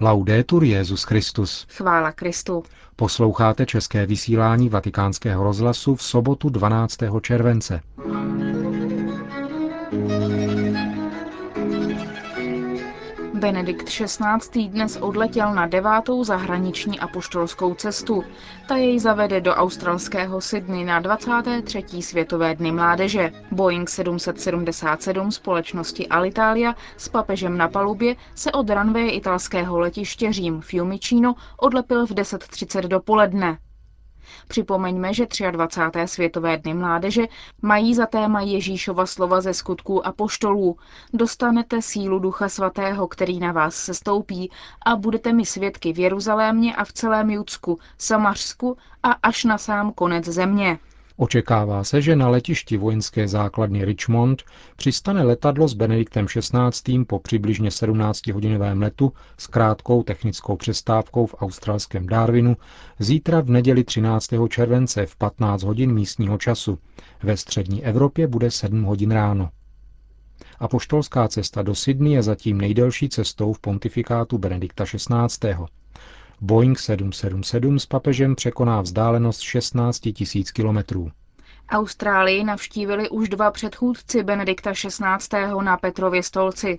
Laudetur Jezus Christus. Chvála Kristu. Posloucháte české vysílání Vatikánského rozhlasu v sobotu 12. července. Benedikt XVI. dnes odletěl na devátou zahraniční apoštolskou cestu. Ta jej zavede do australského Sydney na 23. světové dny mládeže. Boeing 777 společnosti Alitalia s papežem na palubě se od ranvé italského letiště Řím Fiumicino odlepil v 10.30 dopoledne. Připomeňme, že 23. světové dny mládeže mají za téma Ježíšova slova ze skutků a poštolů. Dostanete sílu Ducha Svatého, který na vás se stoupí a budete mi svědky v Jeruzalémě a v celém Judsku, Samařsku a až na sám konec země. Očekává se, že na letišti vojenské základny Richmond přistane letadlo s Benediktem XVI. po přibližně 17-hodinovém letu s krátkou technickou přestávkou v australském Darwinu zítra v neděli 13. července v 15 hodin místního času. Ve střední Evropě bude 7 hodin ráno. Apoštolská cesta do Sydney je zatím nejdelší cestou v pontifikátu Benedikta XVI. Boeing 777 s papežem překoná vzdálenost 16 000 kilometrů. Austrálii navštívili už dva předchůdci Benedikta XVI. na Petrově stolci.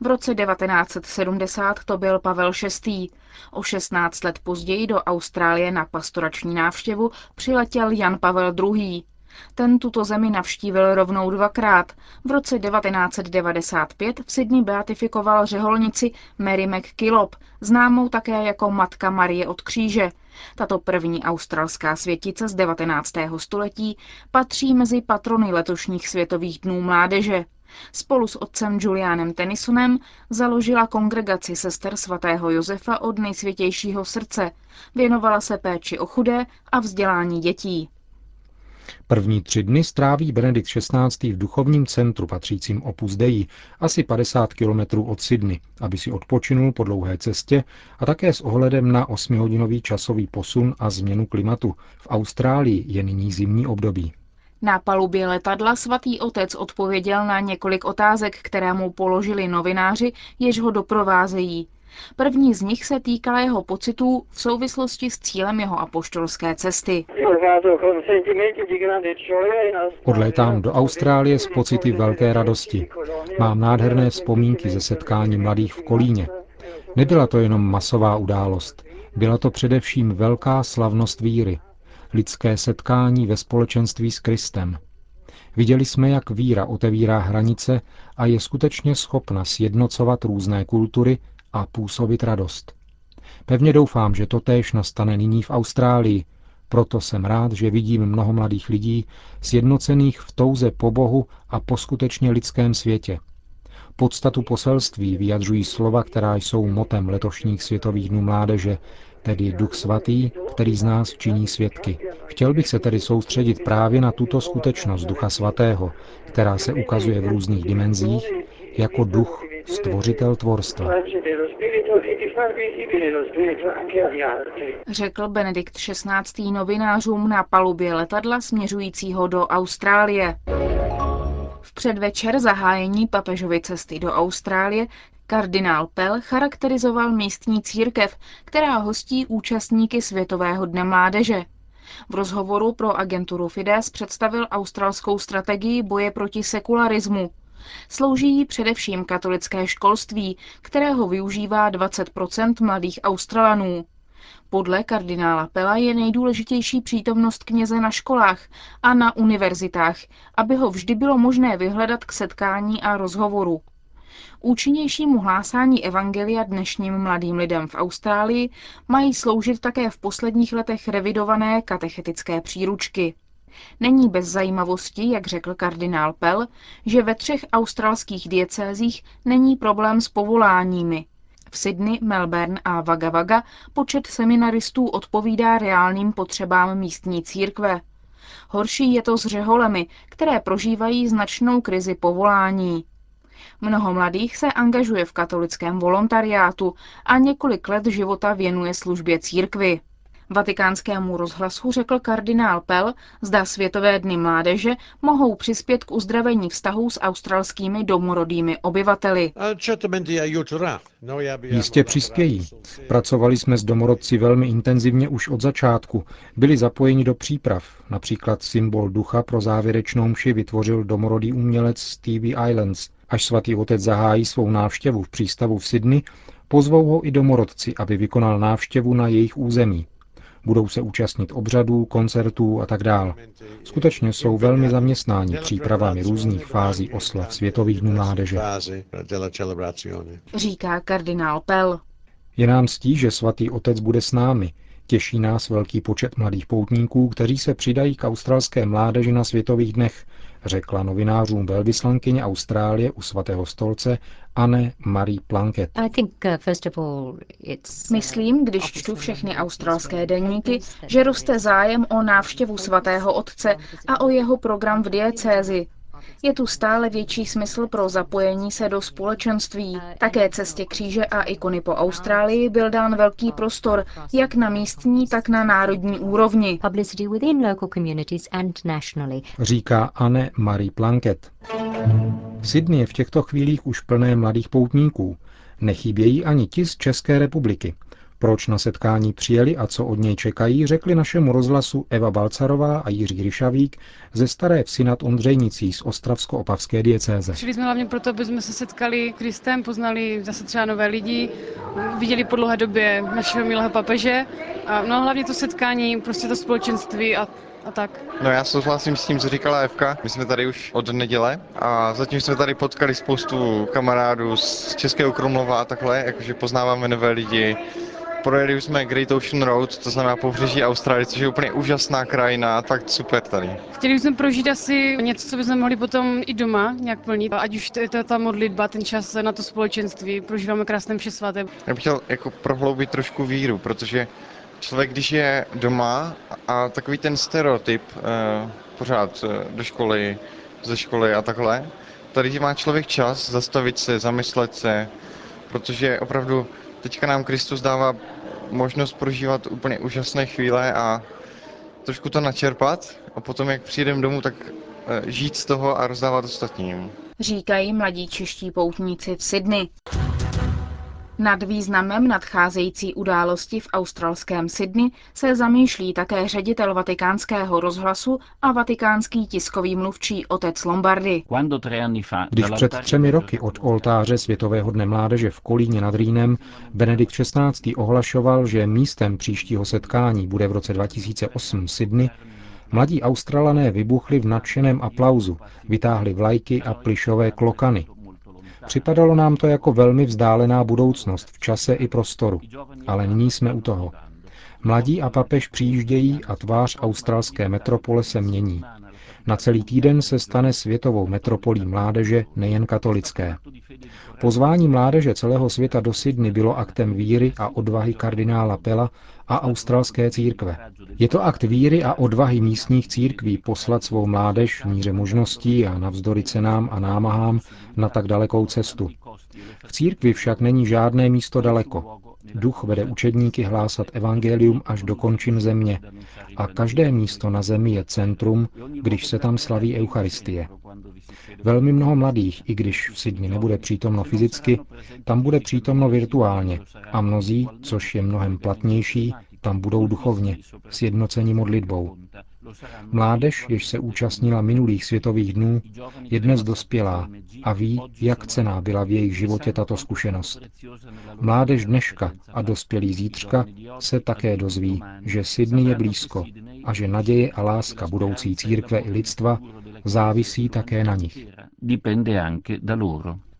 V roce 1970 to byl Pavel VI. O 16 let později do Austrálie na pastorační návštěvu přiletěl Jan Pavel II. Ten tuto zemi navštívil rovnou dvakrát. V roce 1995 v Sydney beatifikoval řeholnici Mary McKillop, známou také jako Matka Marie od kříže. Tato první australská světice z 19. století patří mezi patrony letošních světových dnů mládeže. Spolu s otcem Julianem Tennysonem založila kongregaci sester svatého Josefa od nejsvětějšího srdce. Věnovala se péči o chudé a vzdělání dětí. První tři dny stráví Benedikt XVI. v duchovním centru patřícím Opus Dei, asi 50 kilometrů od Sydney, aby si odpočinul po dlouhé cestě a také s ohledem na 8-hodinový časový posun a změnu klimatu. V Austrálii je nyní zimní období. Na palubě letadla svatý otec odpověděl na několik otázek, které mu položili novináři, jež ho doprovázejí. První z nich se týkala jeho pocitů v souvislosti s cílem jeho apoštolské cesty. Odlétám do Austrálie s pocity velké radosti. Mám nádherné vzpomínky ze setkání mladých v Kolíně. Nebyla to jenom masová událost, byla to především velká slavnost víry, lidské setkání ve společenství s Kristem. Viděli jsme, jak víra otevírá hranice a je skutečně schopna sjednocovat různé kultury a působit radost. Pevně doufám, že to též nastane nyní v Austrálii, proto jsem rád, že vidím mnoho mladých lidí sjednocených v touze po Bohu a po skutečně lidském světě. Podstatu poselství vyjadřují slova, která jsou motem letošních světových dnů mládeže, tedy Duch Svatý, který z nás činí svědky. Chtěl bych se tedy soustředit právě na tuto skutečnost Ducha Svatého, která se ukazuje v různých dimenzích, jako duch, stvořitel tvorstva. Řekl Benedikt XVI. novinářům na palubě letadla směřujícího do Austrálie. V předvečer zahájení papežovy cesty do Austrálie kardinál Pell charakterizoval místní církev, která hostí účastníky Světového dne mládeže. V rozhovoru pro agenturu Fides představil australskou strategii boje proti sekularismu, Slouží jí především katolické školství, kterého využívá 20% mladých Australanů. Podle kardinála Pela je nejdůležitější přítomnost kněze na školách a na univerzitách, aby ho vždy bylo možné vyhledat k setkání a rozhovoru. Účinnějšímu hlásání evangelia dnešním mladým lidem v Austrálii mají sloužit také v posledních letech revidované katechetické příručky. Není bez zajímavosti, jak řekl kardinál Pell, že ve třech australských diecézích není problém s povoláními. V Sydney, Melbourne a Wagga Wagga počet seminaristů odpovídá reálným potřebám místní církve. Horší je to s řeholemi, které prožívají značnou krizi povolání. Mnoho mladých se angažuje v katolickém volontariátu a několik let života věnuje službě církvy. Vatikánskému rozhlasu řekl kardinál Pell, zda Světové dny mládeže mohou přispět k uzdravení vztahů s australskými domorodými obyvateli. Jistě přispějí. Pracovali jsme s domorodci velmi intenzivně už od začátku. Byli zapojeni do příprav. Například symbol ducha pro závěrečnou mši vytvořil domorodý umělec Stevie Islands. Až svatý otec zahájí svou návštěvu v přístavu v Sydney, pozvou ho i domorodci, aby vykonal návštěvu na jejich území budou se účastnit obřadů, koncertů a tak dál. Skutečně jsou velmi zaměstnáni přípravami různých fází oslav Světových dnů mládeže. Říká kardinál Pell. Je nám stí, že svatý otec bude s námi. Těší nás velký počet mladých poutníků, kteří se přidají k australské mládeži na světových dnech, řekla novinářům velvyslankyně Austrálie u svatého stolce Anne Marie Planket. Uh, Myslím, když čtu všechny australské deníky, že roste zájem o návštěvu svatého otce a o jeho program v diecézi, je tu stále větší smysl pro zapojení se do společenství. Také cestě kříže a ikony po Austrálii byl dán velký prostor, jak na místní, tak na národní úrovni. Říká Anne Marie Planket. Sydney je v těchto chvílích už plné mladých poutníků. Nechybějí ani ti z České republiky. Proč na setkání přijeli a co od něj čekají, řekli našemu rozhlasu Eva Balcarová a Jiří Ryšavík ze Staré vsi nad Ondřejnicí z Ostravsko-Opavské diecéze. Šli jsme hlavně proto, aby jsme se setkali s Kristem, poznali zase třeba nové lidi, viděli po dlouhé době našeho milého papeže a no hlavně to setkání, prostě to společenství a a tak. No já souhlasím s tím, co říkala Evka. My jsme tady už od neděle a zatím jsme tady potkali spoustu kamarádů z Českého Krumlova a takhle, jakože poznáváme nové lidi, projeli jsme Great Ocean Road, to znamená pobřeží Austrálie, což je úplně úžasná krajina, tak super tady. Chtěli jsme prožít asi něco, co bychom mohli potom i doma nějak plnit, ať už to je ta modlitba, ten čas na to společenství, prožíváme krásné vše svaté. Já bych chtěl jako prohloubit trošku víru, protože člověk, když je doma a takový ten stereotyp eh, pořád eh, do školy, ze školy a takhle, tady má člověk čas zastavit se, zamyslet se, protože opravdu teďka nám Kristus dává možnost prožívat úplně úžasné chvíle a trošku to načerpat a potom, jak přijdeme domů, tak eh, žít z toho a rozdávat ostatním. Říkají mladí čeští poutníci v Sydney. Nad významem nadcházející události v australském Sydney se zamýšlí také ředitel vatikánského rozhlasu a vatikánský tiskový mluvčí otec Lombardy. Když před třemi roky od oltáře Světového dne mládeže v Kolíně nad Rýnem Benedikt XVI. ohlašoval, že místem příštího setkání bude v roce 2008 Sydney, Mladí Australané vybuchli v nadšeném aplauzu, vytáhli vlajky a plišové klokany, Připadalo nám to jako velmi vzdálená budoucnost v čase i prostoru, ale nyní jsme u toho. Mladí a papež přijíždějí a tvář australské metropole se mění. Na celý týden se stane světovou metropolí mládeže, nejen katolické. Pozvání mládeže celého světa do Sydney bylo aktem víry a odvahy kardinála Pela a australské církve. Je to akt víry a odvahy místních církví poslat svou mládež v míře možností a navzdory cenám a námahám na tak dalekou cestu. V církvi však není žádné místo daleko. Duch vede učedníky hlásat evangelium až do končin země a každé místo na zemi je centrum, když se tam slaví Eucharistie. Velmi mnoho mladých, i když v Sydney nebude přítomno fyzicky, tam bude přítomno virtuálně a mnozí, což je mnohem platnější, tam budou duchovně, sjednoceni modlitbou. Mládež, jež se účastnila minulých světových dnů, je dnes dospělá a ví, jak cená byla v jejich životě tato zkušenost. Mládež dneška a dospělí zítřka se také dozví, že Sydney je blízko a že naděje a láska budoucí církve i lidstva závisí také na nich.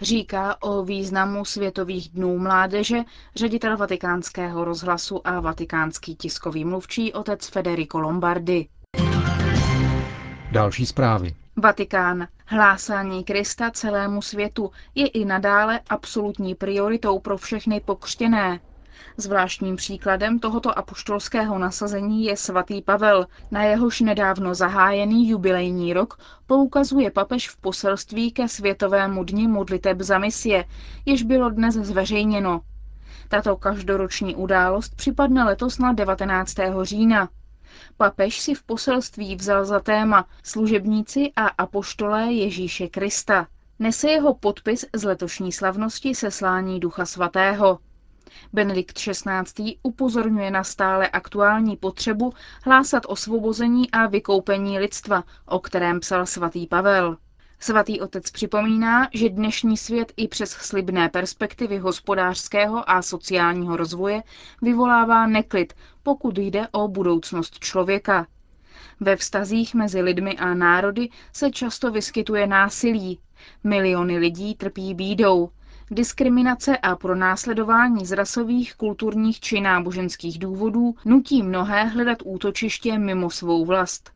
Říká o významu Světových dnů mládeže ředitel vatikánského rozhlasu a vatikánský tiskový mluvčí otec Federico Lombardi. Další zprávy. Vatikán. Hlásání Krista celému světu je i nadále absolutní prioritou pro všechny pokřtěné. Zvláštním příkladem tohoto apoštolského nasazení je svatý Pavel, na jehož nedávno zahájený jubilejní rok poukazuje papež v poselství ke Světovému dni modliteb za misie, jež bylo dnes zveřejněno. Tato každoroční událost připadne letos na 19. října. Papež si v poselství vzal za téma služebníci a apoštolé Ježíše Krista. Nese jeho podpis z letošní slavnosti seslání Ducha Svatého. Benedikt XVI. upozorňuje na stále aktuální potřebu hlásat osvobození a vykoupení lidstva, o kterém psal svatý Pavel. Svatý otec připomíná, že dnešní svět i přes slibné perspektivy hospodářského a sociálního rozvoje vyvolává neklid, pokud jde o budoucnost člověka. Ve vztazích mezi lidmi a národy se často vyskytuje násilí. Miliony lidí trpí bídou. Diskriminace a pronásledování z rasových, kulturních či náboženských důvodů nutí mnohé hledat útočiště mimo svou vlast.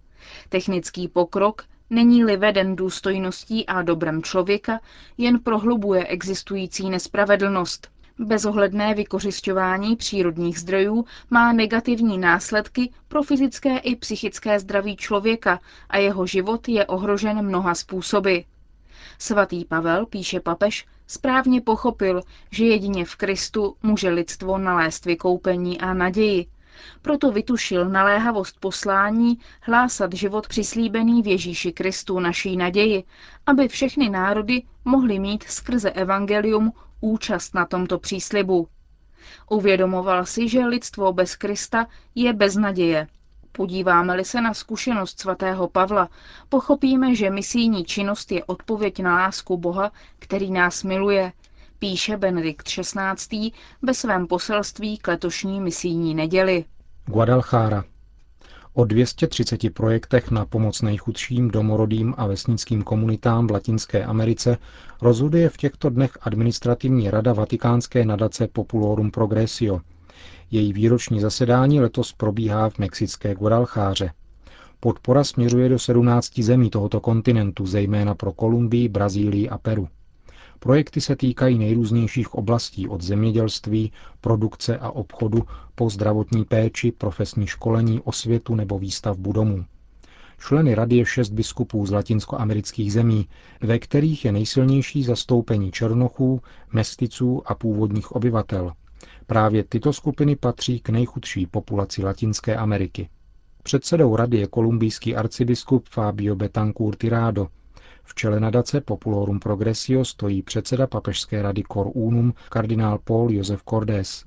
Technický pokrok, není-li veden důstojností a dobrem člověka, jen prohlubuje existující nespravedlnost. Bezohledné vykořišťování přírodních zdrojů má negativní následky pro fyzické i psychické zdraví člověka a jeho život je ohrožen mnoha způsoby. Svatý Pavel, píše papež, správně pochopil, že jedině v Kristu může lidstvo nalézt vykoupení a naději. Proto vytušil naléhavost poslání hlásat život přislíbený v Ježíši Kristu naší naději, aby všechny národy mohly mít skrze evangelium účast na tomto příslibu. Uvědomoval si, že lidstvo bez Krista je bez naděje. Podíváme-li se na zkušenost svatého Pavla, pochopíme, že misijní činnost je odpověď na lásku Boha, který nás miluje, píše Benedikt XVI. ve svém poselství k letošní misijní neděli. Guadalchara. O 230 projektech na pomoc nejchudším domorodým a vesnickým komunitám v Latinské Americe rozhoduje v těchto dnech administrativní rada Vatikánské nadace Populorum Progressio. Její výroční zasedání letos probíhá v mexické Guadalcháře. Podpora směřuje do 17 zemí tohoto kontinentu, zejména pro Kolumbii, Brazílii a Peru. Projekty se týkají nejrůznějších oblastí od zemědělství, produkce a obchodu po zdravotní péči, profesní školení, osvětu nebo výstavbu domů. Členy rady je šest biskupů z latinskoamerických zemí, ve kterých je nejsilnější zastoupení černochů, mesticů a původních obyvatel. Právě tyto skupiny patří k nejchudší populaci Latinské Ameriky. Předsedou rady je kolumbijský arcibiskup Fabio Betancourt Tirado, v čele nadace Populorum Progressio stojí předseda papežské rady Cor Unum kardinál Paul Josef Cordes.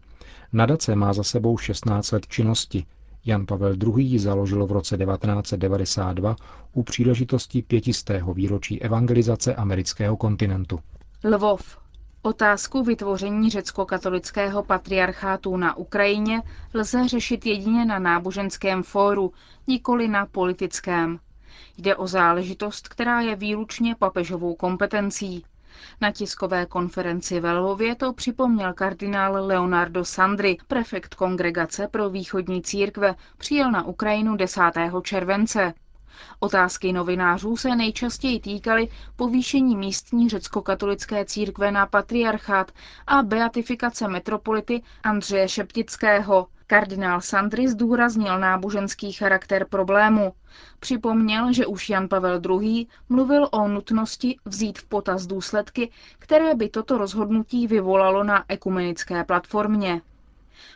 Nadace má za sebou 16 let činnosti. Jan Pavel II. ji založil v roce 1992 u příležitosti pětistého výročí evangelizace amerického kontinentu. Lvov. Otázku vytvoření řecko-katolického patriarchátu na Ukrajině lze řešit jedině na náboženském fóru, nikoli na politickém. Jde o záležitost, která je výlučně papežovou kompetencí. Na tiskové konferenci ve Lvově to připomněl kardinál Leonardo Sandri, prefekt kongregace pro východní církve, přijel na Ukrajinu 10. července. Otázky novinářů se nejčastěji týkaly povýšení místní řecko-katolické církve na patriarchát a beatifikace metropolity Andřeje Šeptického. Kardinál Sandry zdůraznil náboženský charakter problému. Připomněl, že už Jan Pavel II. mluvil o nutnosti vzít v potaz důsledky, které by toto rozhodnutí vyvolalo na ekumenické platformě.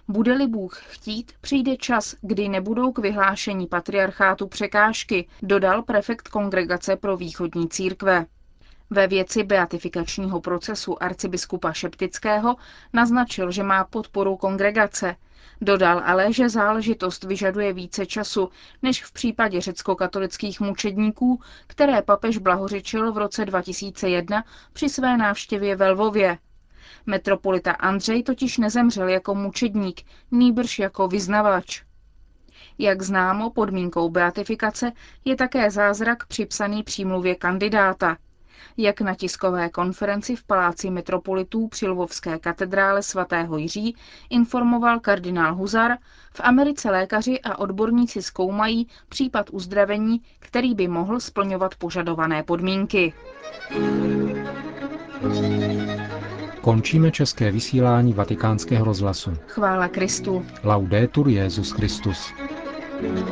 Bude-li Bůh chtít, přijde čas, kdy nebudou k vyhlášení patriarchátu překážky, dodal prefekt Kongregace pro východní církve. Ve věci beatifikačního procesu arcibiskupa Šeptického naznačil, že má podporu kongregace. Dodal ale, že záležitost vyžaduje více času než v případě řecko-katolických mučedníků, které papež blahořičil v roce 2001 při své návštěvě ve Lvově. Metropolita Andřej totiž nezemřel jako mučedník, nýbrž jako vyznavač. Jak známo, podmínkou beatifikace je také zázrak připsaný přímluvě kandidáta. Jak na tiskové konferenci v Paláci metropolitů při Lvovské katedrále svatého Jiří informoval kardinál Huzar, v Americe lékaři a odborníci zkoumají případ uzdravení, který by mohl splňovat požadované podmínky. Končíme české vysílání vatikánského rozhlasu. Chvála Kristu. Laudetur Jezus Christus. thank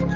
you